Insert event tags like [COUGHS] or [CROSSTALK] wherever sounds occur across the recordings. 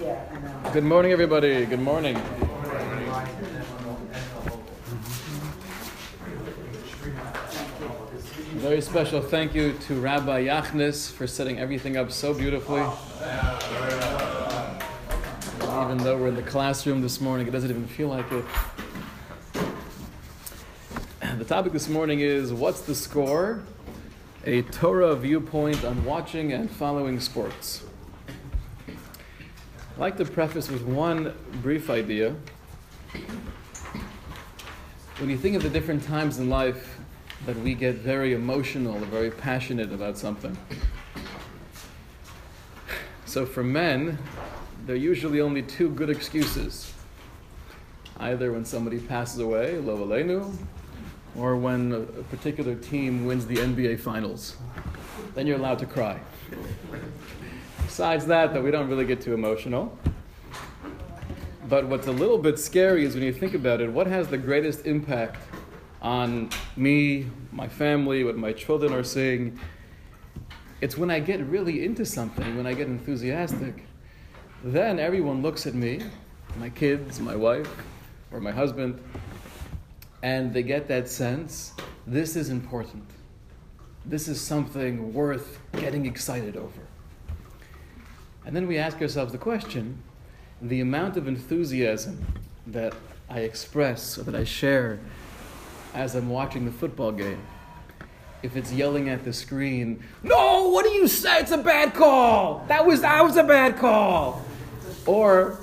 Good morning, everybody. Good morning. Very special thank you to Rabbi Yachnis for setting everything up so beautifully. Even though we're in the classroom this morning, it doesn't even feel like it. The topic this morning is What's the Score? A Torah viewpoint on watching and following sports. I'd like to preface with one brief idea. When you think of the different times in life that we get very emotional or very passionate about something. So for men, there are usually only two good excuses. Either when somebody passes away, lo aleinu, or when a particular team wins the NBA finals. Then you're allowed to cry. Besides that, that we don't really get too emotional. But what's a little bit scary is when you think about it, what has the greatest impact on me, my family, what my children are seeing? It's when I get really into something, when I get enthusiastic. Then everyone looks at me, my kids, my wife, or my husband, and they get that sense this is important. This is something worth getting excited over. And then we ask ourselves the question the amount of enthusiasm that I express or that I share as I'm watching the football game, if it's yelling at the screen, no, what do you say? It's a bad call. That was that was a bad call. Or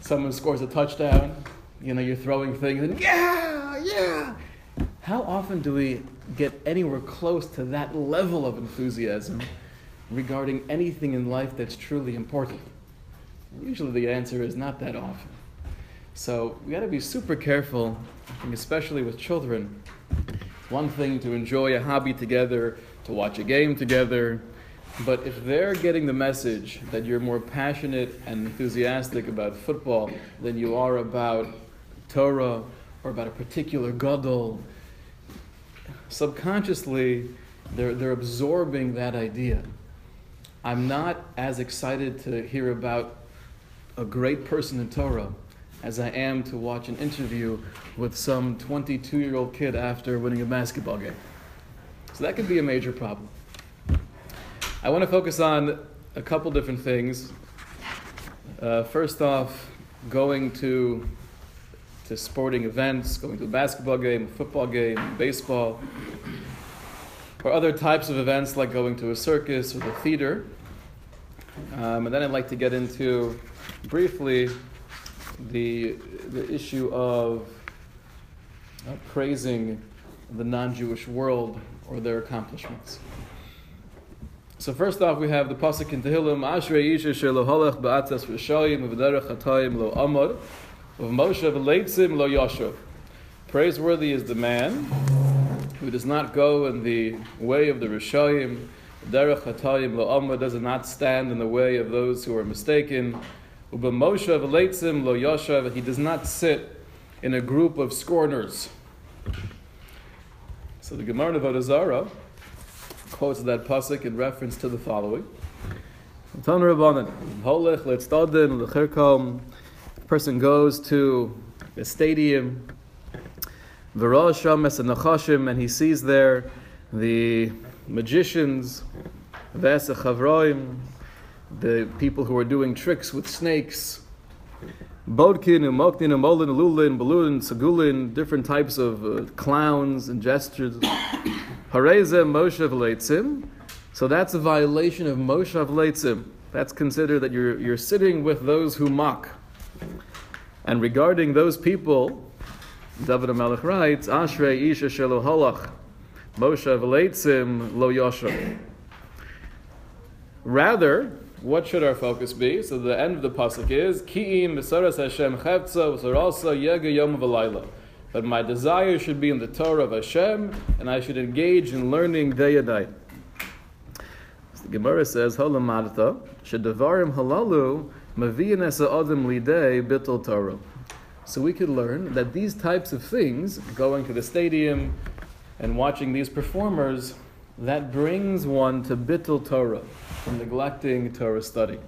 someone scores a touchdown, you know, you're throwing things and yeah, yeah. How often do we get anywhere close to that level of enthusiasm regarding anything in life that's truly important? Usually the answer is not that often. So we got to be super careful, especially with children. It's one thing to enjoy a hobby together, to watch a game together, but if they're getting the message that you're more passionate and enthusiastic about football than you are about Torah or about a particular gadol, subconsciously they're, they're absorbing that idea. I'm not as excited to hear about a great person in Torah as I am to watch an interview with some 22 year old kid after winning a basketball game. So that could be a major problem. I want to focus on a couple different things. Uh, first off, going to, to sporting events, going to a basketball game, a football game, baseball, or other types of events like going to a circus or the theater. Um, and then I'd like to get into briefly the, the issue of uh, praising the non Jewish world or their accomplishments. So first off, we have the pasuk in Tehillim: Ashrei shelo holach ba'atzas v'shayim v'derech hatayim lo amor v'moshe v'leitzim lo yashav. Praiseworthy is the man who does not go in the way of the Rishayim. Derech hatayim lo amor does not stand in the way of those who are mistaken. Ubamosha v'leitzim lo yashav. He does not sit in a group of scorners. So the Gemara of Avodah quotes that pasuk in reference to the following. Lecherkom. Person goes to a stadium, and he sees there the magicians, Vesa Chavroim, the people who are doing tricks with snakes, Bodkin and Moknin and Molin, Lulin, Balulin, Sagulin, different types of uh, clowns and gestures. [COUGHS] Hareze Moshe Vleitzim. So that's a violation of Moshe Vleitzim. That's considered that you're, you're sitting with those who mock. And regarding those people, David Melech writes, Ashrei Isha Shelo Holach, Moshe Vleitzim Lo Yosha. Rather, what should our focus be? So the end of the pasuk is Ki'im Besaras Hashem Chavtza V'Sarasa Yega Yom V'Layla. But my desire should be in the Torah of Hashem, and I should engage in learning day and night. So the Gemara says, Holamadata, Shedavarim Halalu, Maviyan Esa Adam Lidei Bittul Torah. So we could learn that these types of things, going to the stadium and watching these performers, that brings one to bittul Torah, from neglecting Torah study.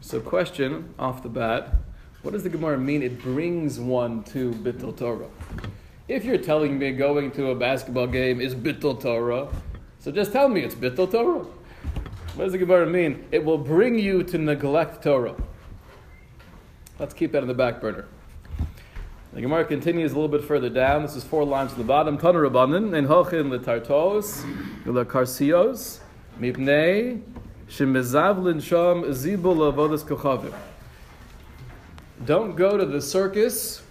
So, question off the bat what does the Gemara mean? It brings one to Bittul Torah. If you're telling me going to a basketball game is Bittul Torah, so just tell me it's Bittul Torah. What does the Gemara mean? It will bring you to neglect Torah. Let's keep that in the back burner. The Gemara continues a little bit further down. This is four lines at the bottom. Tana Rabbanan, and Hochin letartos, lekarsios, mipnei, shemezavlin sham zibul avodas kochavim. Don't go to the circus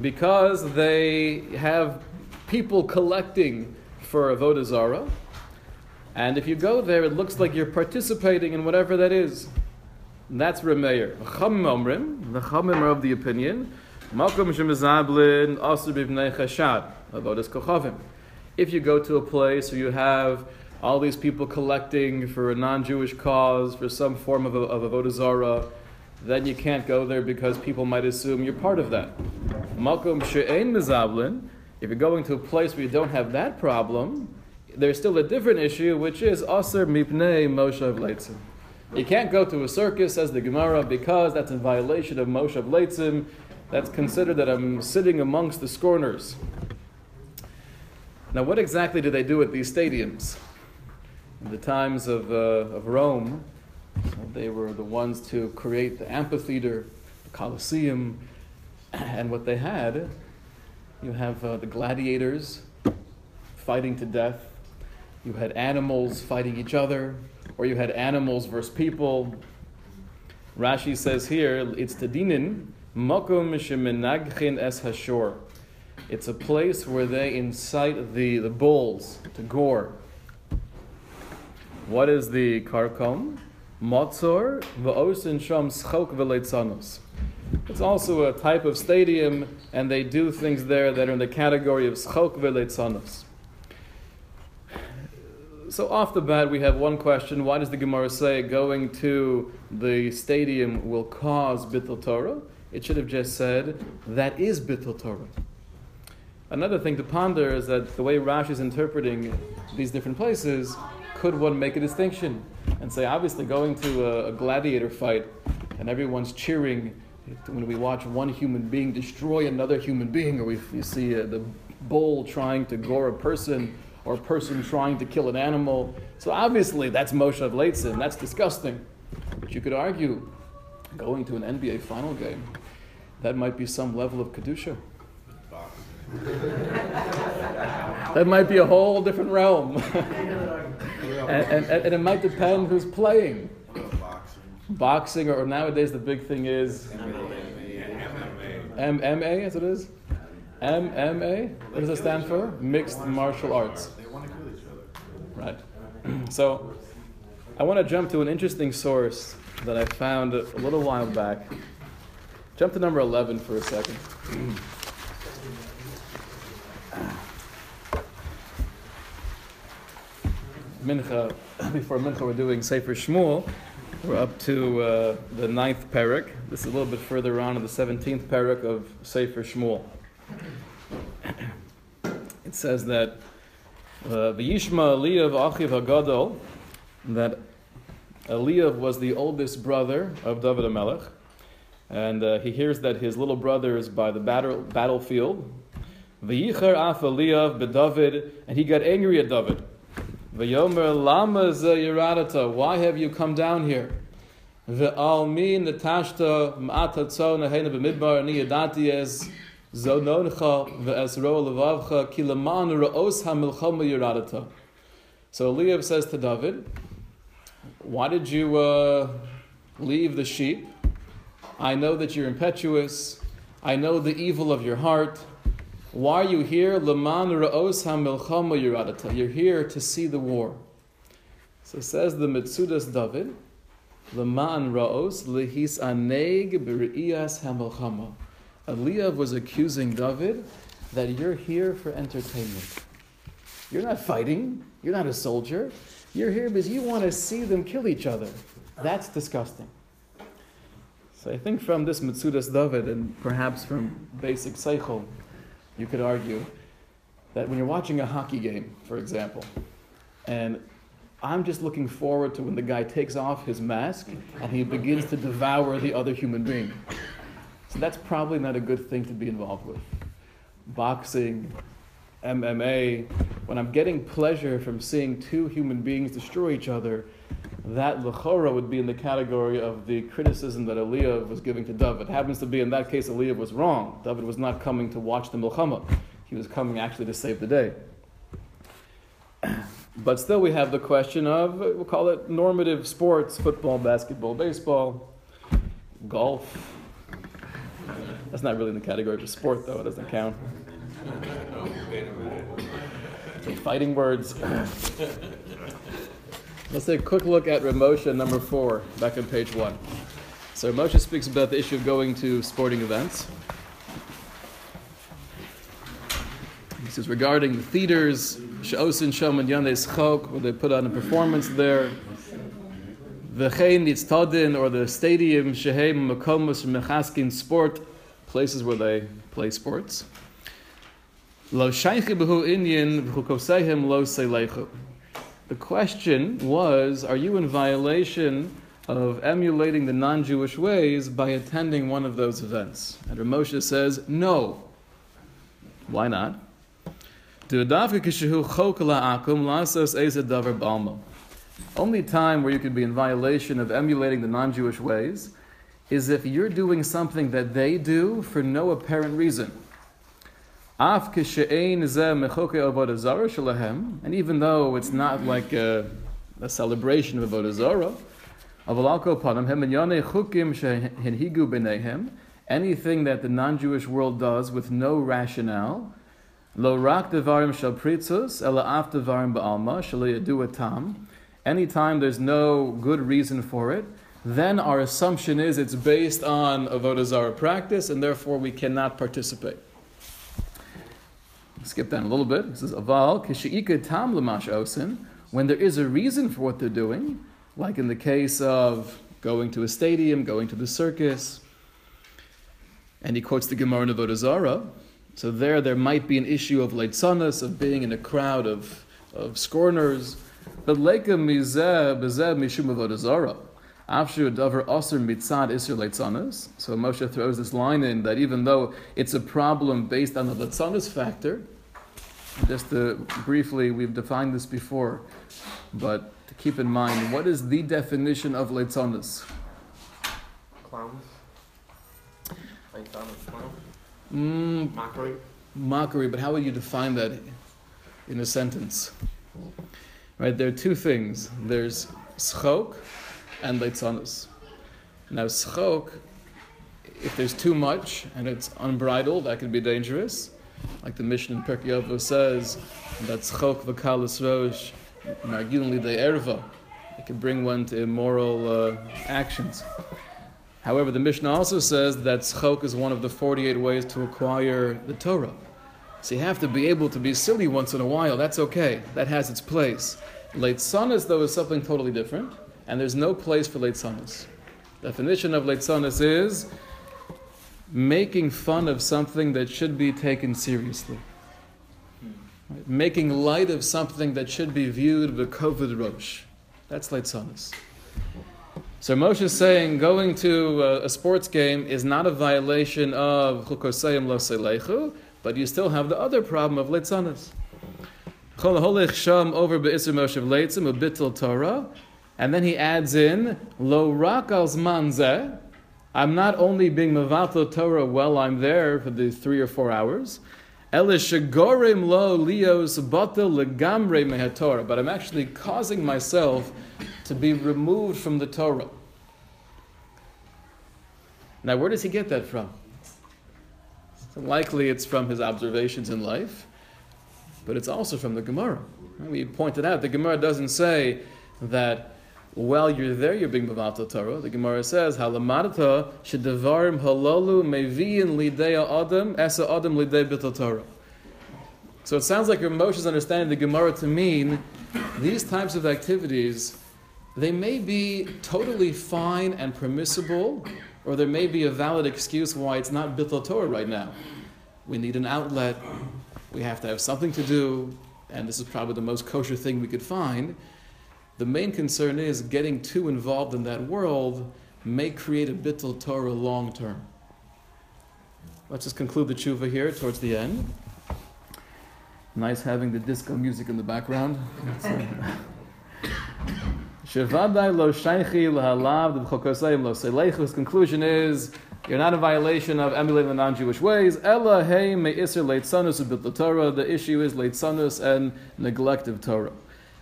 because they have people collecting for Avodah Zarah. And if you go there, it looks like you're participating in whatever that is. And that's Remeir. The Chamim are of the opinion, If you go to a place where you have all these people collecting for a non-Jewish cause, for some form of, of Avodah Zarah, then you can't go there because people might assume you're part of that. Malkum she'ein mizablin, if you're going to a place where you don't have that problem, there's still a different issue, which is aser mipnei moshav leitzim. You can't go to a circus, says the Gemara, because that's in violation of moshav leitzim. That's considered that I'm sitting amongst the scorners. Now, what exactly do they do at these stadiums? In the times of, uh, of Rome, they were the ones to create the amphitheater, the Colosseum, [CLEARS THROAT] and what they had, you have uh, the gladiators fighting to death, you had animals fighting each other, or you had animals versus people. Rashi says here, it's Tadinin, Makom Shemenagchin Es Hashor. It's a place where they incite the, the bulls to gore. What is the karkom? Motzor v'osin sham schok v'leitzanos. It's also a type of stadium, and they do things there that are in the category of schok v'leitzanos. So off the bat, we have one question: Why does the Gemara say going to the stadium will cause bittul Torah? It should have just said that is bittul Torah. Another thing to ponder is that the way Rashi is interpreting these different places, could one make a distinction and say, obviously, going to a, a gladiator fight and everyone's cheering when we watch one human being destroy another human being, or we, you see uh, the bull trying to gore a person, or a person trying to kill an animal. So obviously, that's Moshe Leitzin. That's disgusting. But you could argue, going to an NBA final game, that might be some level of kedusha. [LAUGHS] that might be a whole different realm. [LAUGHS] and, and, and, it might depend who's playing. Boxing. Boxing, or, nowadays the big thing is MMA, as it is? MMA? What does it stand for? Mixed martial arts. They want to kill each other. Right. [CLEARS THROAT] so, I want to jump to an interesting source that I found a little while back. Jump to number 11 for a second. Mincha, before Mincha, we're doing Sefer Shmuel. We're up to uh, the ninth parak. This is a little bit further on in the 17th parak of Sefer Shmuel. [CLEARS THROAT] It says that uh, V'yishma Eliyav Achiv Hagadol, that Eliyav was the oldest brother of David HaMelech, and uh, he hears that his little brother is by the battle, battlefield. V'yicher af Eliyav beDavid, and he got angry at David. V'yomer lama yeradata. Why have you come down here? Mi netashta ma'atatzo nehena b'midbar ni yadati es zononcha ve'es ro levavcha ki leman ra'os ha'milchama yeradata. So Eliab says to David, why did you uh, leave the sheep? I know that you're impetuous. I know the evil of your heart. Why are you here? Leman. You're here to see the war. So says the Mitzudas David, Leman ra'os lehis aneg b're'iyas ha'milchama. Was accusing David that you're here for entertainment. You're not fighting. You're not a soldier. You're here because you want to see them kill each other. That's disgusting. So I think from this Mitzudas David and perhaps from basic Seichel, you could argue that when you're watching a hockey game, for example, and I'm just looking forward to when the guy takes off his mask and he begins to devour the other human being. So that's probably not a good thing to be involved with. Boxing, MMA, when I'm getting pleasure from seeing two human beings destroy each other, that lechora would be in the category of the criticism that Eliyav was giving to David. It happens to be in that case Eliyav was wrong. David was not coming to watch the milchama. He was coming actually to save the day. [CLEARS THROAT] But still, we have the question of, we'll call it normative sports football, basketball, baseball, golf. That's not really in the category of sport, though, it doesn't count. [LAUGHS] fighting words. Let's take a quick look at Ramosha number four, back on page one. So Ramosha speaks about the issue of going to sporting events. He says regarding the theaters, Sha'osin Shom Yanes Chok, where they put on a performance there, the Yitztadin, or the stadium, Shehem Makomos Mechaskin Sport, places where they play sports. Lo Shaichi Behu Inyan, Lo. The question was Are you in violation of emulating the non Jewish ways by attending one of those events? And Ramosha says, No. Why not? Only time where you could be in violation of emulating the non Jewish ways is if you're doing something that they do for no apparent reason. And even though it's not like a, a celebration of Avodah Zarah, anything that the non-Jewish world does with no rationale, lo rak devarim shal pritzus, ela af devarim ba'alma. Anytime there's no good reason for it, then our assumption is it's based on Avodah Zarah practice, and therefore we cannot participate skip down a little bit. It says, Aval, kishi'ika tam lamash osin, when there is a reason for what they're doing, like in the case of going to a stadium, going to the circus, and he quotes the Gemara in Avodah Zarah. So there, there might be an issue of leitzanas, of being in a crowd of, of scorners. But leka mizeh mishum Avodah aser mitzad leitzanas. So Moshe throws this line in that even though it's a problem based on the leitzanas factor, just to briefly, we've defined this before, but to keep in mind, what is the definition of leitzonis? Clowns. Leitzonis clowns. Mm, Mockery. mockery, but how would you define that in a sentence? Right, there are two things. There's schok and leitzonis. Now, schok, if there's too much and it's unbridled, that can be dangerous like the mission in Pirkei Avos says, that tzchok v'kalas rosh margilin lidei erva. It can bring one to immoral uh, actions. However, the Mishnah also says that tzchok is one of the 48 ways to acquire the Torah. So you have to be able to be silly once in a while. That's okay. That has its place. Late sonas, though, is something totally different, and there's no place for late sonas. Definition of late sonas is making fun of something that should be taken seriously. Right? Making light of something that should be viewed with kovid rosh. That's leitzanis. So Moshe is saying going to a, a, sports game is not a violation of chukosayim lo but you still have the other problem of leitzanis. Chol holich sham over be'isr Moshe leitzim ubitul Torah, and then he adds in lo rak al I'm not only being Mavato Torah while I'm there for the three or four hours, lo but I'm actually causing myself to be removed from the Torah. Now, where does he get that from? Likely it's from his observations in life, but it's also from the Gemara. We pointed out the Gemara doesn't say that while you're there, you're being Mavatal Torah. The Gemara says, Halamadata shedevarim halalu meviyin lidei adam esa adam lidei bital Torah. So it sounds like Moshe is understanding the Gemara to mean these types of activities, they may be totally fine and permissible, or there may be a valid excuse why it's not Bital Torah right now. We need an outlet, we have to have something to do, and this is probably the most kosher thing we could find. The main concern is getting too involved in that world may create a bittul Torah long term. Let's just conclude the tshuva here towards the end. Nice having the disco music in the background. [LAUGHS] His conclusion is you're not in violation of emulating the non-Jewish ways. Ella hey me iser leitzanus Torah. The issue is leitzanus and neglect of Torah.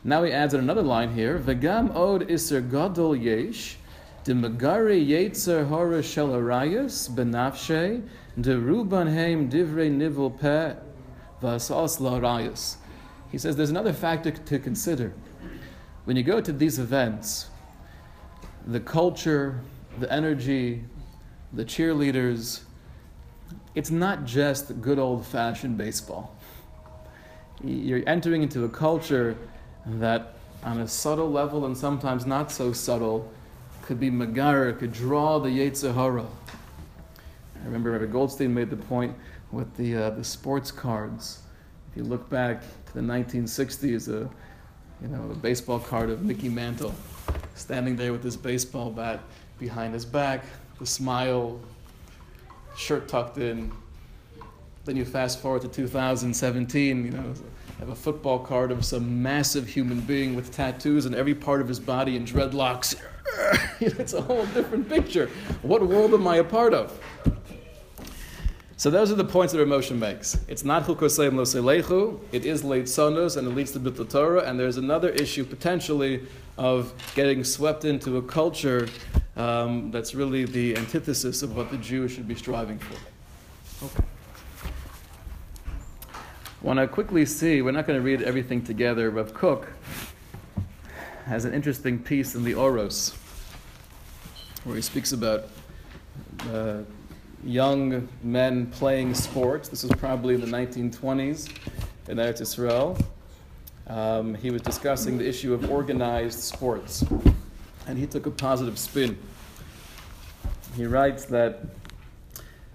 Now he adds another line here. Vegam od iser gadol yesh. De megare yetzer hora shel arayas benafshe. De ruban heim divrei nivul peh vasas la He says there's another factor to consider. When you go to these events, the culture, the energy, the cheerleaders, it's not just good old fashioned baseball. You're entering into a culture that, on a subtle level and sometimes not so subtle, could be Magar, could draw the Yetzer Hara. I remember Rabbi Goldstein made the point with the, uh, the sports cards. If you look back to the 1960s, a, you know, a baseball card of Mickey Mantle standing there with his baseball bat behind his back, the smile, shirt tucked in. Then you fast forward to 2017, you know, have a football card of some massive human being with tattoos on every part of his body and dreadlocks. [LAUGHS] it's a whole different picture. What world am I a part of? So those are the points that our motion makes. It's not chukosayim lo selechu, it is late sonos and it leads to bittul Torah, and there's another issue potentially of getting swept into a culture um, that's really the antithesis of what the Jew should be striving for. Okay. Want to quickly see, we're not going to read everything together, but Kook has an interesting piece in the Oros where he speaks about uh, young men playing sports. This was probably in the 1920s in Eretz Israel. Um, he was discussing the issue of organized sports, and he took a positive spin. He writes that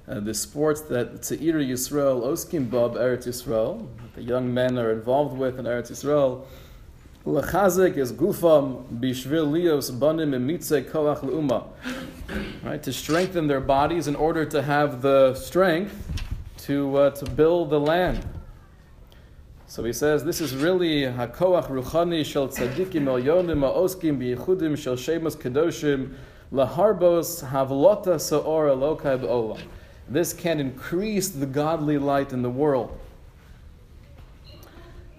uh, the sports that Tza'ir Yisrael, Oskim Bob Eretz Yisrael, the young men are involved with in Eretz Yisrael, Lachazek is gufam bishvil lios banim emitze koach leuma right, to strengthen their bodies in order to have the strength to, uh, to build the land. So he says this is really hakoach ruchani shel tzadikim elyonim ha'oskim biyichudim shel shemus kedoshim laharbos havlota sa'or elokai b'olam. This can increase the godly light in the world.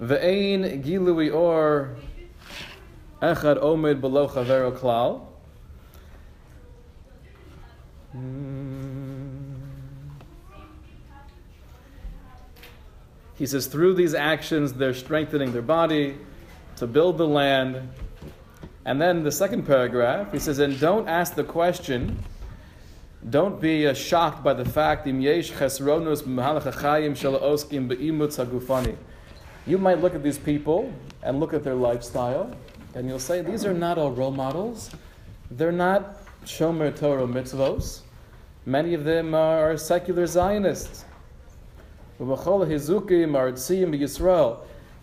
Ve'ein gilui or echad omed below chavero klal. Hmm. He says, through these actions, they're strengthening their body to build the land. And then the second paragraph, he says, and don't ask the question, don't be uh, shocked by the fact, you might look at these people and look at their lifestyle, and you'll say, these are not all role models. They're not Shomer Torah mitzvos. Many of them are secular Zionists. And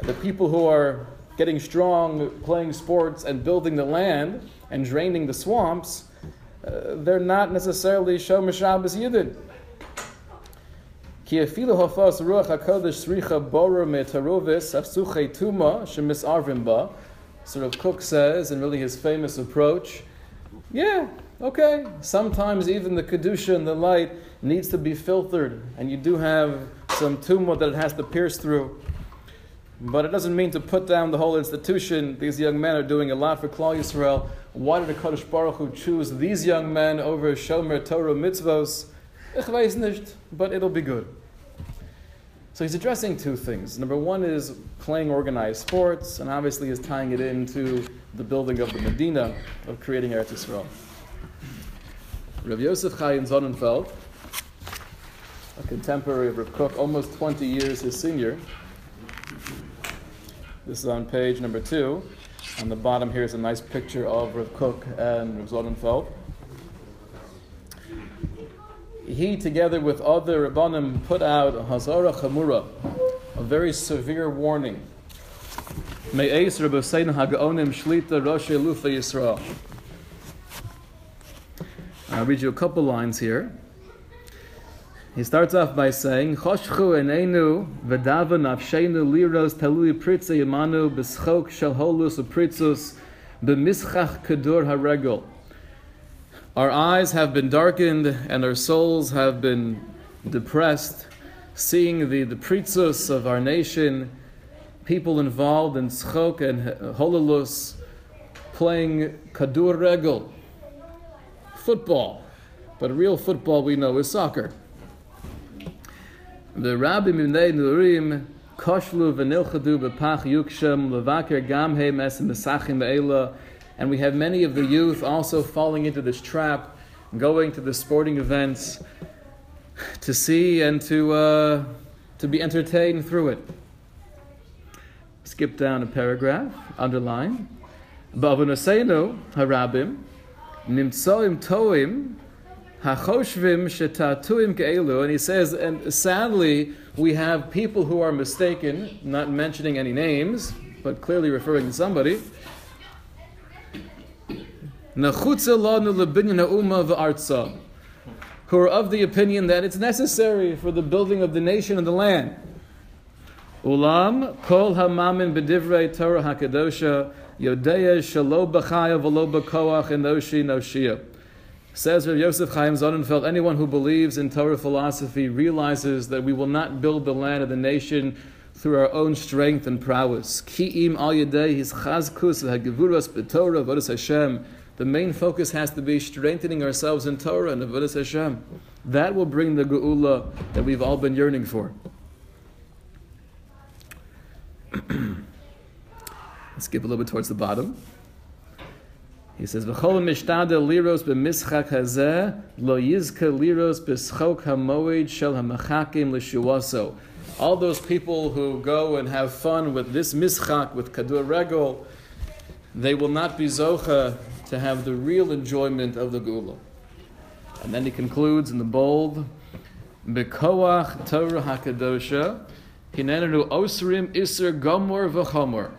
the people who are getting strong, playing sports, and building the land and draining the swamps, uh, they're not necessarily Shomer Shabbos Yidden. Ki afilu hafas ruach hakodesh sricha borer metarovis afsuchei tuma shemis arvim ba. Sort of Kook says, and really his famous approach, yeah, okay. Sometimes even the kedusha and the light needs to be filtered, and you do have some tumah that it has to pierce through. But it doesn't mean to put down the whole institution. These young men are doing a lot for Klal Yisrael. Why did the Kodesh Baruch Hu choose these young men over Shomer Torah mitzvos? Ich weiß nicht, but it'll be good. So he's addressing two things. Number one is playing organized sports, and obviously is tying it into the building of the Medina, of creating Eretz Yisrael. Rav Yosef Chaim Sonnenfeld, a contemporary of Rav Kook, almost 20 years his senior. This is on page number two. On the bottom here is a nice picture of Rav Kook and Rav Sonnenfeld. He, together with other Rabbanim, put out a Hazara Chamura, a very severe warning Rosh Yisrael. I'll read you a couple lines here. He starts off by saying, Choshchu enenu liros talui yamanu b'schok upritzus b'mischach haregel. Our eyes have been darkened and our souls have been depressed, seeing the, the pritzus of our nation, people involved in schok and hololus, playing kadur regel, football. But real football we know is soccer. The Rabbi Mimnei Nurim koshlu v'nilchadu b'pach yukshem levaker gamhem es mesachim be'ela and we have many of the youth also falling into this trap, going to the sporting events to see and to, uh, to be entertained through it. Skip down a paragraph, underline. Ba'avonosenu harabim nimtsoim toim hachoshvim shetatuim ke'elu. And he says, and sadly, we have people who are mistaken, not mentioning any names, but clearly referring to somebody, who are of the opinion that it's necessary for the building of the nation and the land. Ulam kol hamamin b'divrei Torah hakadosha yodeya shalo b'chaya v'lo b'koach enoshi noshia. Says Rav Yosef Chaim Sonnenfeld, anyone who believes in Torah philosophy realizes that we will not build the land of the nation through our own strength and prowess. Al his chazkus b'Torah Hashem the main focus has to be strengthening ourselves in Torah and Avodah Hashem. That will bring the geula that we've all been yearning for. [CLEARS THROAT] Let's skip a little bit towards the bottom. He says, "V'chol mishtade liros b'mischak hazeh lo yizka liros b'schok hamoed shel hamachakim l'shuaso." All those people who go and have fun with this mischak with kadur regel, they will not be zocha to have the real enjoyment of the Geula. And then he concludes in the bold, Bekoach Torah HaKadosha, Hinenu Osrim Isser Gomor V'chomor,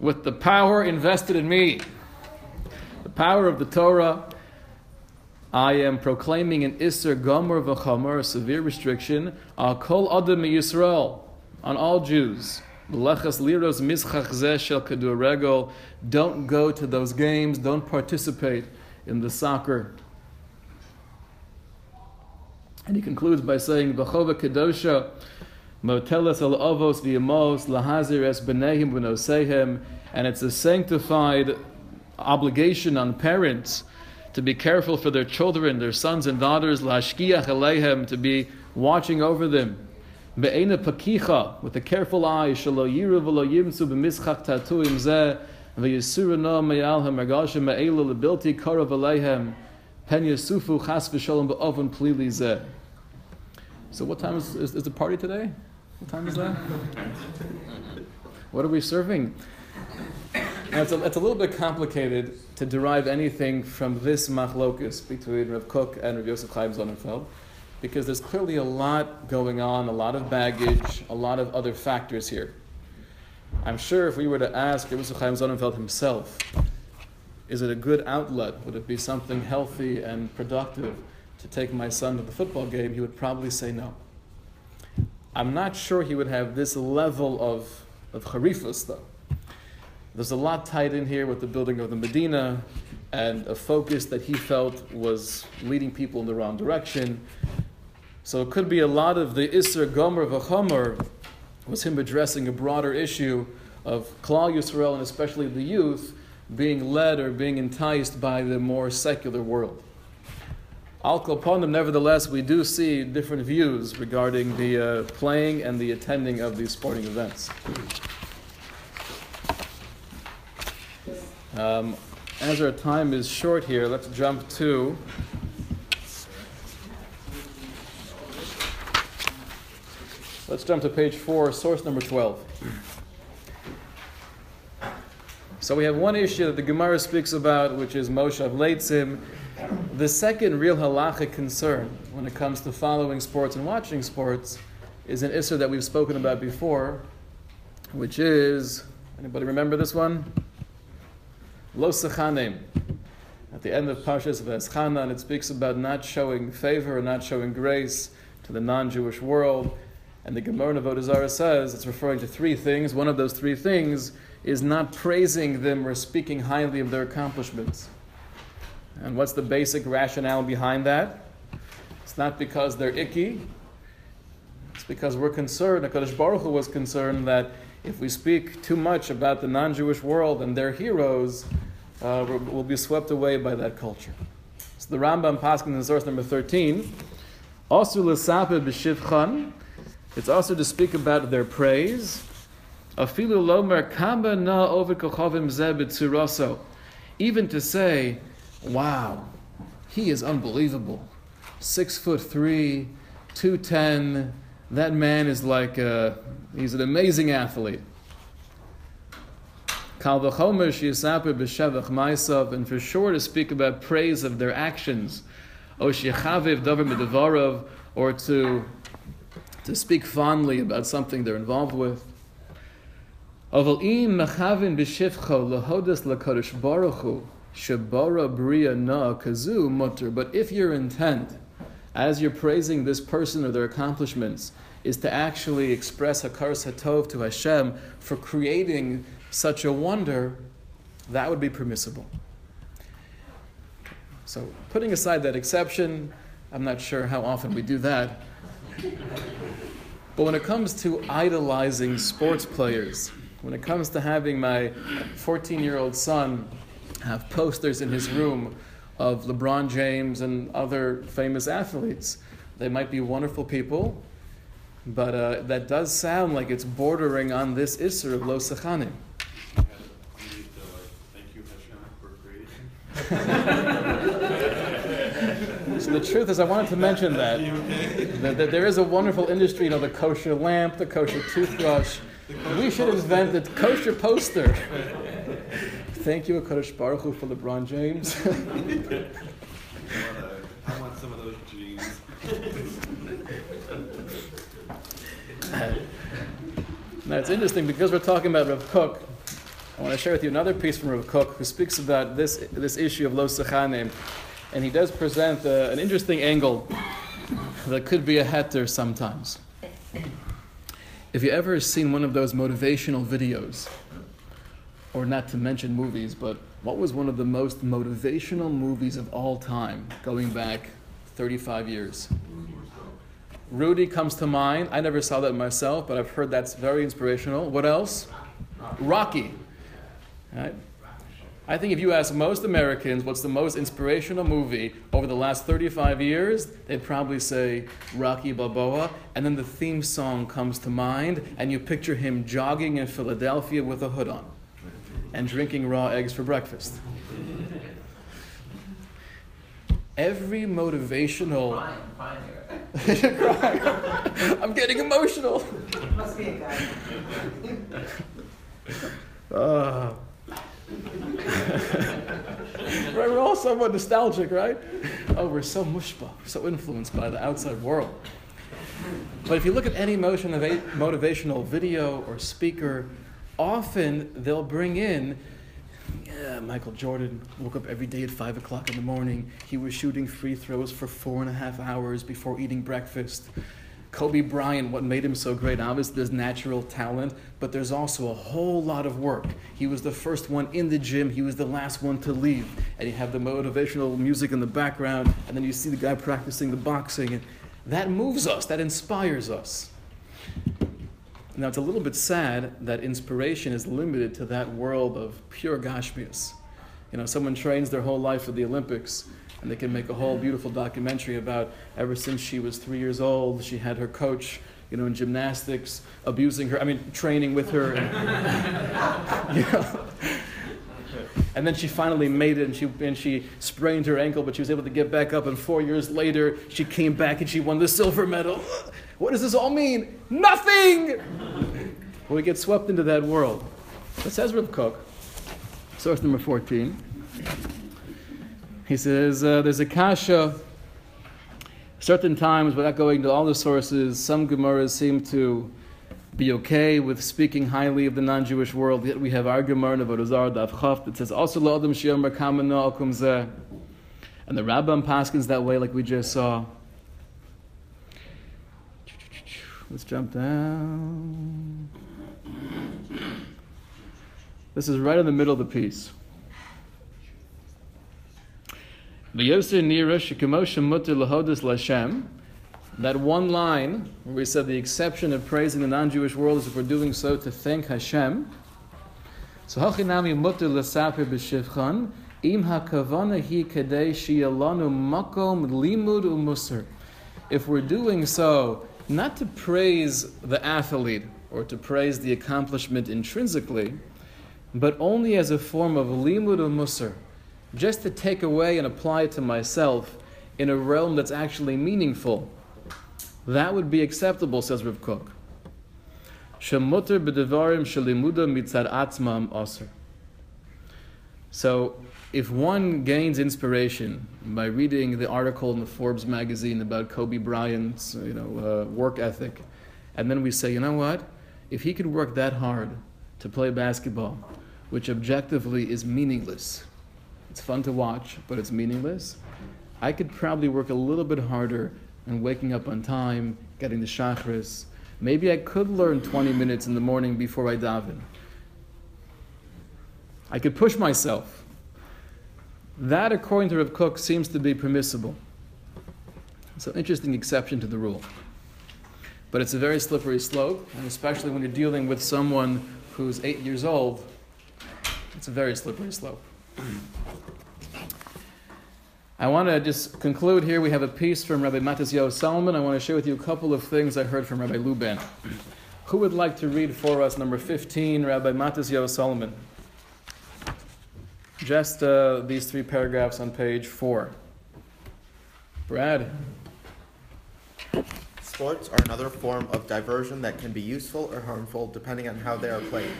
with the power invested in me, power of the Torah, I am proclaiming an Isser Gomor V'chomor, a severe restriction, Al Kol Adam Yisrael, on all Jews. Liros shel Don't go to those games. Don't participate in the soccer. And he concludes by saying, "V'chova kedosha motelas al avos v'yamos lahazir es b'nehim v'nosehem," and it's a sanctified obligation on parents to be careful for their children, their sons and daughters, lashkiach aleihem, to be watching over them Be'ena pakicha, with a careful eye, shalo yiru v'lo yimtzu b'mischach tatuim zeh, v'yisura no me'al ha'mergasha me'ela lebilti karav aleihem, pen yasufu chas v'shalom ba'oven plili zeh. So what time is, is, is the party today? What time is that? what are we serving? Now it's, a, it's a little bit complicated to derive anything from this machlokus between Rav Kook and Rav Yosef Chaim Sonnenfeld because there's clearly a lot going on, a lot of baggage, a lot of other factors here. I'm sure if we were to ask Rabbi Chaim Sonnenfeld himself, is it a good outlet? Would it be something healthy and productive to take my son to the football game? He would probably say no. I'm not sure he would have this level of, of harifus, though. There's a lot tied in here with the building of the Medina and a focus that he felt was leading people in the wrong direction. So it could be a lot of the Isser Gomer V'chomer was him addressing a broader issue of Klal Yisrael and especially the youth being led or being enticed by the more secular world. Al Koponim, nevertheless, we do see different views regarding the uh, playing and the attending of these sporting events. Um, as our time is short here, let's jump to Let's jump to page four, source number 12. So we have one issue that the Gemara speaks about, which is Moshe of Leitzim. The second real halachic concern when it comes to following sports and watching sports is an issue that we've spoken about before, which is Anybody remember this one? Lo Sechanim. At the end of Parshas V'eschana, and it speaks about not showing favor, not showing grace to the non-Jewish world. And the Gemara of Avodah says it's referring to three things. One of those three things is not praising them or speaking highly of their accomplishments. And what's the basic rationale behind that? It's not because they're icky. It's because we're concerned, HaKadosh Baruch Hu was concerned that if we speak too much about the non-Jewish world and their heroes, uh, we'll be swept away by that culture. So the Rambam Paskin in source number 13, also l'sape b'shivchan, it's also to speak about their praise. Afilu lomer kamba na over kochavim zeh Even to say, wow, he is unbelievable. Six foot three, 210, that man is like, a, he's an amazing athlete. Kal v'chomer b'shevach and for sure to speak about praise of their actions, or to to speak fondly about something they're involved with. But if your intent, as you're praising this person or their accomplishments, is to actually express Hakaras Hatov to Hashem for creating such a wonder, that would be permissible. So, putting aside that exception, I'm not sure how often we do that. But when it comes to idolizing sports players, when it comes to having my 14 year old son have posters in his room of LeBron James and other famous athletes, they might be wonderful people, but uh, that does sound like it's bordering on this Isser of Lo Sechanim. So the truth is, I wanted to mention that, that, that there is a wonderful industry, you know, the kosher lamp, the kosher toothbrush. We should invent the kosher poster. Thank you, Akadosh Baruch Hu, for LeBron James. [LAUGHS] I want some of those jeans. now it's interesting because we're talking about Rav Kook. I want to share with you another piece from Rav Kook who speaks about this, this issue of Lo Sechanim and he does present uh, an interesting angle that could be a heter sometimes. If you ever seen one of those motivational videos, or not to mention movies, but what was one of the most motivational movies of all time, going back 35 years? Rudy comes to mind. I never saw that myself, but I've heard that's very inspirational. What else? Rocky. Right? I think if you ask most Americans what's the most inspirational movie over the last 35 years, they'd probably say Rocky Balboa, and then the theme song comes to mind, and you picture him jogging in Philadelphia with a hood on and drinking raw eggs for breakfast. Every motivational. [LAUGHS] I'm getting emotional. Must be a guy. uh, [LAUGHS] [LAUGHS] right, we're all somewhat nostalgic, right? Oh, we're so mushba, so influenced by the outside world. But if you look at any motion of a motivational video or speaker, often they'll bring in yeah, Michael Jordan woke up every day at 5 o'clock in the morning. He was shooting free throws for four and a half hours before eating breakfast. Kobe Bryant, what made him so great? Obviously, there's natural talent, but there's also a whole lot of work. He was the first one in the gym, he was the last one to leave. And you have the motivational music in the background, and then you see the guy practicing the boxing. And that moves us, that inspires us. Now, it's a little bit sad that inspiration is limited to that world of pure Gashmias. You know, someone trains their whole life for the Olympics and they can make a whole beautiful documentary about ever since she was three years old, she had her coach, you know, in gymnastics, abusing her, I mean, training with her. And, [LAUGHS] [LAUGHS] you know. And then she finally made it and she, and she sprained her ankle, but she was able to get back up. And four years later, she came back and she won the silver medal. [GASPS] What does this all mean? Nothing! [LAUGHS] Well, we get swept into that world. It says Reb Kook, source number 14. He says uh, there's a kasha. Certain times, without going to all the sources, some Gemaras seem to be okay with speaking highly of the non-Jewish world. Yet we have our Gemara in Avodah Daf Chav that says also La'adam Shiyomer Kamano Akum. And the Rambam paskins that way, like we just saw. Let's jump down. This is right in the middle of the piece. That one line where we said the exception of praising the non-Jewish world is if we're doing so to thank Hashem. So hachinami mutter im hakavana hi makom limud umusar. If we're doing so not to praise the athlete or to praise the accomplishment intrinsically, but only as a form of limud musar, just to take away and apply it to myself in a realm that's actually meaningful. That would be acceptable, says Rav Kook. Shemutter b'devarim shelimuda mitzad atzmam aser. So, if one gains inspiration by reading the article in the Forbes magazine about Kobe Bryant's you know, uh, work ethic, and then we say, you know what? If he could work that hard to play basketball, which objectively is meaningless, it's fun to watch, but it's meaningless, I could probably work a little bit harder and waking up on time, getting the Shacharis. Maybe I could learn 20 minutes in the morning before I daven. I could push myself. That, according to Rav Kook, seems to be permissible. An interesting exception to the rule. But it's a very slippery slope, and especially when you're dealing with someone who's eight years old, it's a very slippery slope. I want to just conclude here. We have a piece from Rabbi Matisyahu Salomon. I want to share with you a couple of things I heard from Rabbi Lubin. Who would like to read for us number 15, Rabbi Matisyahu Salomon? Just uh, these three paragraphs on page four. Brad. Sports are another form of diversion that can be useful or harmful depending on how they are played.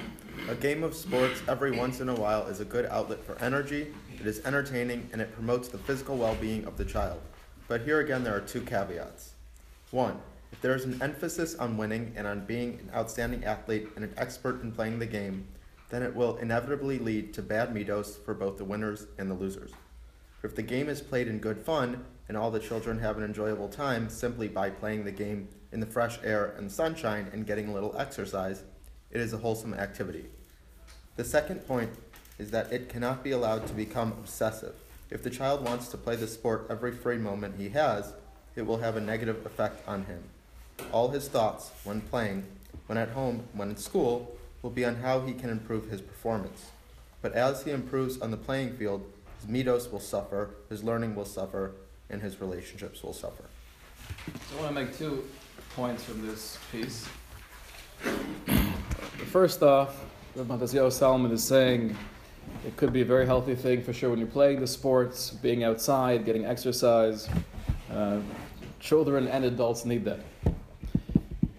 A game of sports every once in a while is a good outlet for energy, it is entertaining, and it promotes the physical well being of the child. But here again, there are two caveats. One, if there is an emphasis on winning and on being an outstanding athlete and an expert in playing the game, then it will inevitably lead to bad middos for both the winners and the losers. If the game is played in good fun and all the children have an enjoyable time simply by playing the game in the fresh air and sunshine and getting a little exercise, it is a wholesome activity. The second point is that it cannot be allowed to become obsessive. If the child wants to play the sport every free moment he has, it will have a negative effect on him. All his thoughts, when playing, when at home, when in school, will be on how he can improve his performance. But as he improves on the playing field, his middos will suffer, his learning will suffer, and his relationships will suffer. So I want to make two points from this piece. First off, Rabbi Matisyahu Salomon is saying it could be a very healthy thing for sure when you're playing the sports, being outside, getting exercise. Uh, children and adults need that.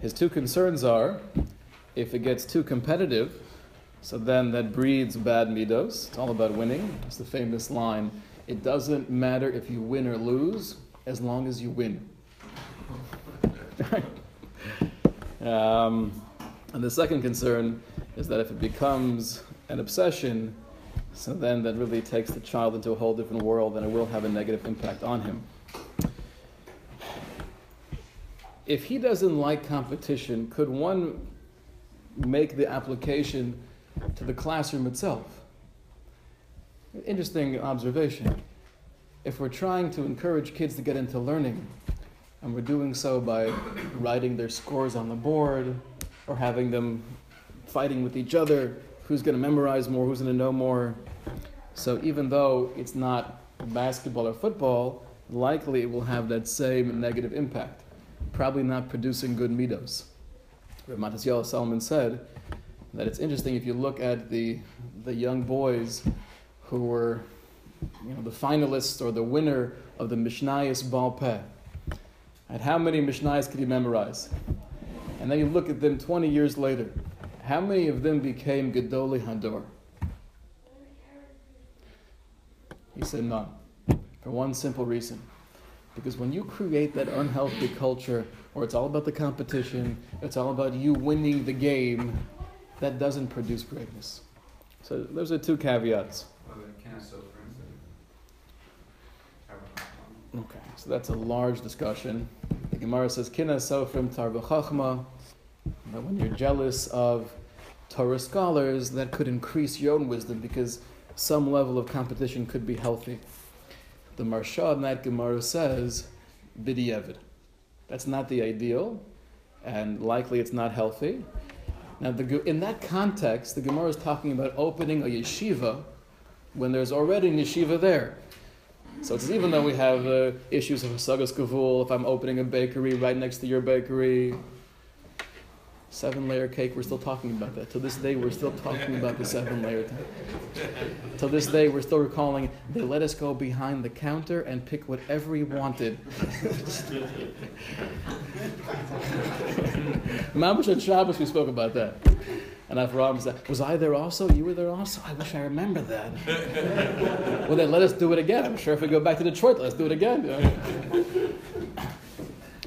His two concerns are if it gets too competitive, so then that breeds bad middos. It's all about winning. It's the famous line it doesn't matter if you win or lose as long as you win. [LAUGHS] um, and the second concern is that if it becomes an obsession, so then that really takes the child into a whole different world and it will have a negative impact on him. If he doesn't like competition, could one make the application to the classroom itself? Interesting observation. If we're trying to encourage kids to get into learning, and we're doing so by writing their scores on the board or having them fighting with each other, who's going to memorize more, who's going to know more. So even though it's not basketball or football, likely it will have that same negative impact. Probably not producing good middos. Rav Matisyahu Salomon said that it's interesting if you look at the, the young boys who were you know, the finalists or the winner of the Mishnayos Baal Peh. And how many Mishnayos could you memorize? And then you look at them 20 years later. How many of them became Gedolei Hador? He said none. For one simple reason. Because when you create that unhealthy culture where it's all about the competition, it's all about you winning the game, that doesn't produce greatness. So those are two caveats. Okay, so that's a large discussion. The Gemara says, "Kina sofrim tarva chachma." But when you're jealous of Torah scholars, that could increase your own wisdom because some level of competition could be healthy. The Maharsha in that Gemara says, "B'di'evid." That's not the ideal, and likely it's not healthy. Now, the, in that context, the Gemara is talking about opening a yeshiva when there's already a yeshiva there. So it's even though we have uh, issues of Hasagas Gevul, if I'm opening a bakery right next to your bakery, seven layer cake, we're still talking about that. To this day, we're still talking about the seven layer cake. To this day, we're still recalling they let us go behind the counter and pick whatever we wanted. [LAUGHS] Mamash and Shabbos, we spoke about that. And Avraham said, Was I there also? You were there also? I wish I remember that. [LAUGHS] well, then let us do it again. I'm sure if we go back to Detroit, let's do it again.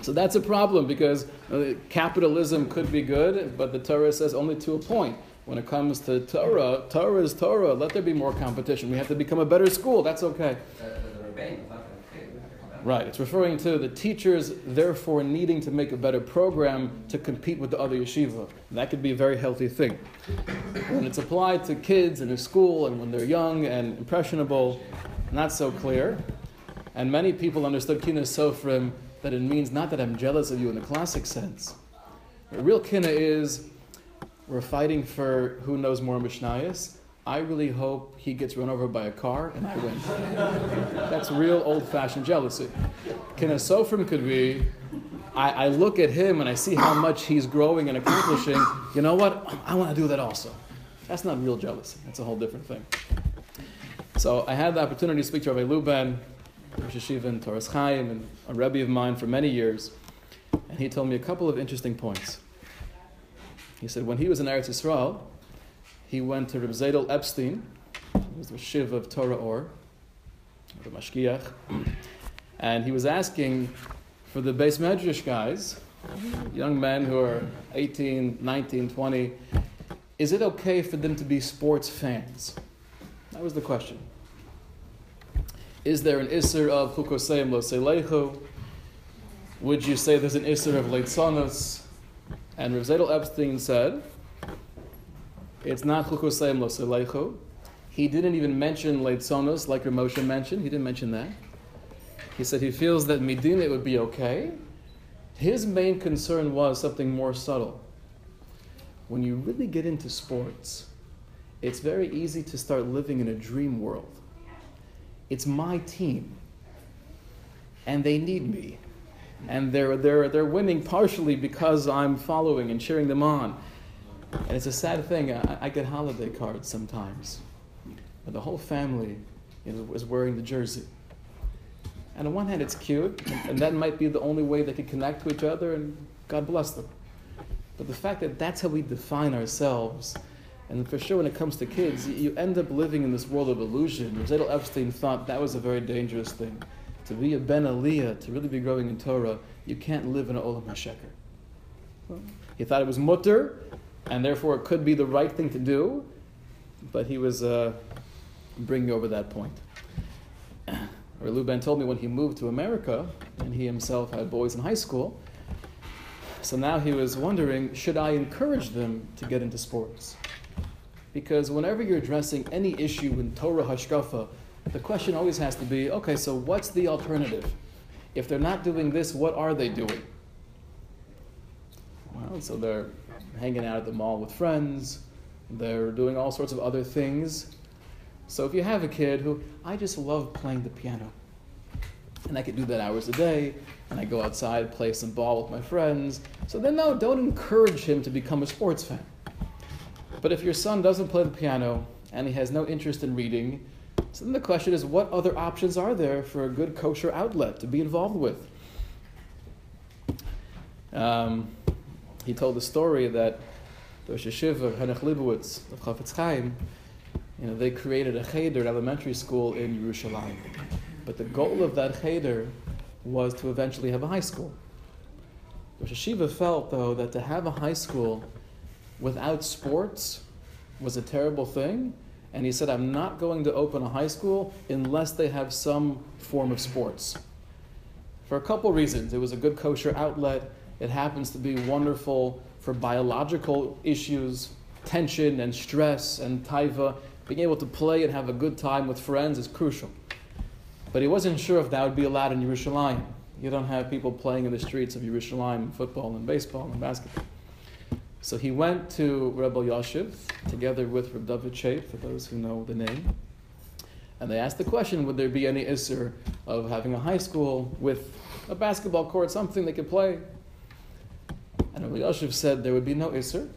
so that's a problem because uh, capitalism could be good, but the Torah says only to a point. When it comes to Torah, Torah is Torah. Let there be more competition. We have to become a better school. That's okay. Right. It's referring to the teachers, therefore, needing to make a better program to compete with the other yeshiva. That could be a very healthy thing. When it's applied to kids in a school and when they're young and impressionable, not so clear. And many people understood kina sofrim that it means not that I'm jealous of you in the classic sense. The real kina is we're fighting for who knows more Mishnayos I really hope he gets run over by a car and I win. That's real old fashioned jealousy. Sofrim could be, I, I, look at him and I see how much he's growing and accomplishing. You know what? I want to do that also. That's not real jealousy. That's a whole different thing. So I had the opportunity to speak to Rabbi Luban, Rosh Hashiva and Toras Chaim, and a Rebbe of mine for many years. And he told me a couple of interesting points. He said when he was in Eretz Yisrael, he went to Reb Zedel Epstein, who was the Shiv of Torah Or, the Mashgiach, and he was asking for the beis medrash guys, young men who are 18, 19, 20, is it okay for them to be sports fans? That was the question. Is there an Isser of Chukoseim Lo Selechu? Would you say there's an Isser of Leitzonos? And Zedel Epstein said, it's not chukosayim lo He didn't even mention leitzonos like Ramosha mentioned. He didn't mention that. He said he feels that Medina would be okay. His main concern was something more subtle. When you really get into sports, it's very easy to start living in a dream world. It's my team, and they need me. And they're, they're, they're winning partially because I'm following and cheering them on. And it's a sad thing. I, I get holiday cards sometimes, but the whole family know, is wearing the jersey. And on one hand, it's cute, and, and that might be the only way they can connect to each other, and God bless them. But the fact that that's how we define ourselves, and for sure when it comes to kids, you end up living in this world of illusion. Zedel Epstein thought that was a very dangerous thing. To be a Ben Aliyah, to really be growing in Torah, you can't live in an Olam HaSheker. He thought it was mutter, and therefore it could be the right thing to do, but he was uh, bringing over that point. [CLEARS THROAT] Ben told me when he moved to America, and he himself had boys in high school, so now he was wondering should I encourage them to get into sports? Because whenever you're addressing any issue in Torah Hashkafa, the question always has to be okay, so what's the alternative? If they're not doing this, what are they doing? Well, so they're hanging out at the mall with friends, they're doing all sorts of other things. So if you have a kid who, I just love playing the piano, and I could do that hours a day, and I go outside, play some ball with my friends, so then no, don't encourage him to become a sports fan. But if your son doesn't play the piano and he has no interest in reading, so then the question is what other options are there for a good kosher outlet to be involved with? Um, he told the story that the Rosh Hashiva, Henoch of Chafetz Chaim, you know, they created a cheder, elementary school in Yerushalayim. But the goal of that cheder was to eventually have a high school. Rosh Hashiva felt, though, that to have a high school without sports was a terrible thing, and he said, I'm not going to open a high school unless they have some form of sports. For a couple reasons. It was a good kosher outlet, it happens to be wonderful for biological issues, tension and stress and taiva. Being able to play and have a good time with friends is crucial. But he wasn't sure if that would be allowed in Yerushalayim. You don't have people playing in the streets of Yerushalayim, football and baseball and basketball. So he went to Reb Elyashiv together with Reb David Chafe, for those who know the name. And they asked the question would there be any Isser of having a high school with a basketball court, something they could play? And Rav Elyashiv said there would be no Isser.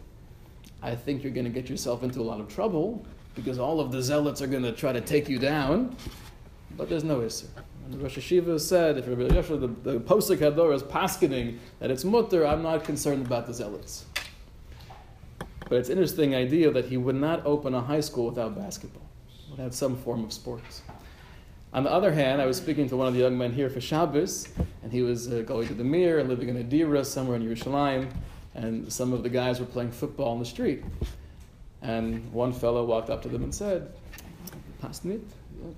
I think you're going to get yourself into a lot of trouble because all of the zealots are going to try to take you down, but there's no Isser. And Rosh Hashiva said, if Rav Elyashiv, the, the Posek Hador is paskening that it's mutter, I'm not concerned about the zealots. But it's an interesting idea that he would not open a high school without basketball, without some form of sports. On the other hand, I was speaking to one of the young men here for Shabbos, and he was uh, going to the Mir and living in a dira somewhere in Yerushalayim, and some of the guys were playing football on the street. And one fellow walked up to them and said, Pasnit, you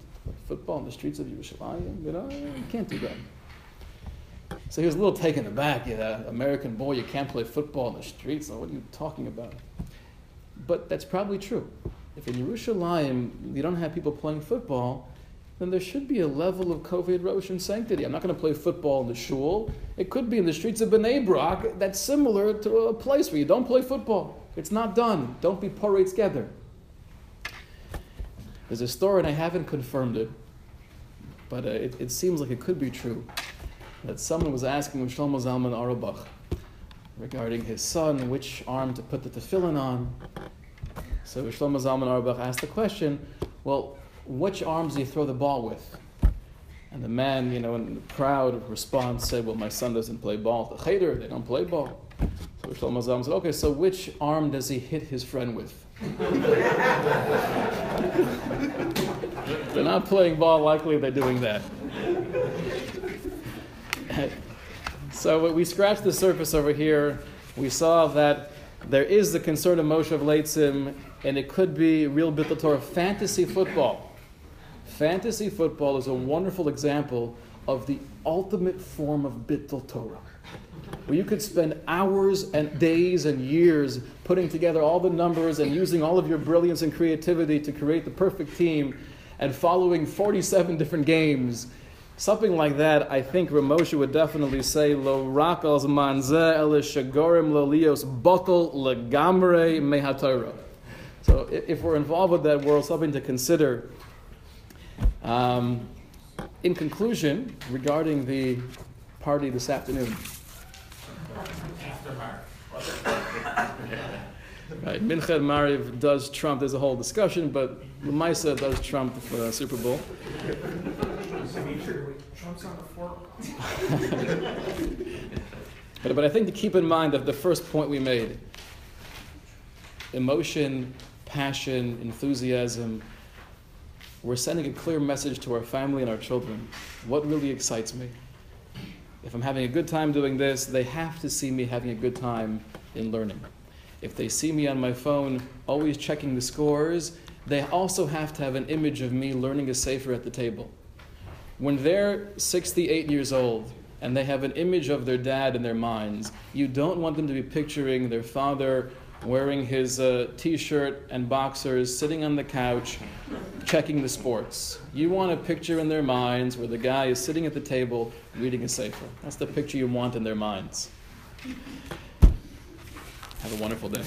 football on the streets of Yerushalayim, you know, you can't do that. So he was a little taken aback. Yeah, American boy, you can't play football in the streets. So what are you talking about? But that's probably true. If in Yerushalayim you don't have people playing football, then there should be a level of Koved Rosh and sanctity. I'm not going to play football in the shul. It could be in the streets of Bnei Brak. That's similar to a place where you don't play football. It's not done. Don't be parade together. There's a story, and I haven't confirmed it, but uh, it, it seems like it could be true, that someone was asking Shlomo Zalman Auerbach regarding his son, which arm to put the tefillin on. So Shlomo Zalman Auerbach asked the question, well, which arms do you throw the ball with? And the man, you know, in proud response said, well, my son doesn't play ball. The cheder, they don't play ball. So Shlomo Zalman said, okay, so which arm does he hit his friend with? [LAUGHS] they're not playing ball, likely they're doing that. [LAUGHS] so we scratched the surface over here. We saw that there is the concern of Moshe of Leitzim, and it could be real Bittul Torah fantasy football. Fantasy football is a wonderful example of the ultimate form of Bittul Torah, where you could spend hours and days and years putting together all the numbers and using all of your brilliance and creativity to create the perfect team and following 47 different games. Something like that, I think Ramosha would definitely say, Lo rakals manze shagorim lo lios botel legamre mehatoro. So if we're involved with that world, something to consider. Um, in conclusion, regarding the party this afternoon. [LAUGHS] Right, Mincha Mariv does trump. There's a whole discussion, but Lamaisa does trump the Super Bowl. but, but I think to keep in mind that the first point we made emotion, passion, enthusiasm we're sending a clear message to our family and our children. What really excites me? If I'm having a good time doing this, they have to see me having a good time in learning. If they see me on my phone always checking the scores, they also have to have an image of me learning a sefer at the table. When they're 68 years old and they have an image of their dad in their minds, you don't want them to be picturing their father wearing his uh, t shirt and boxers, sitting on the couch, checking the sports. You want a picture in their minds where the guy is sitting at the table reading a sefer. That's the picture you want in their minds. Have a wonderful day.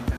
[LAUGHS]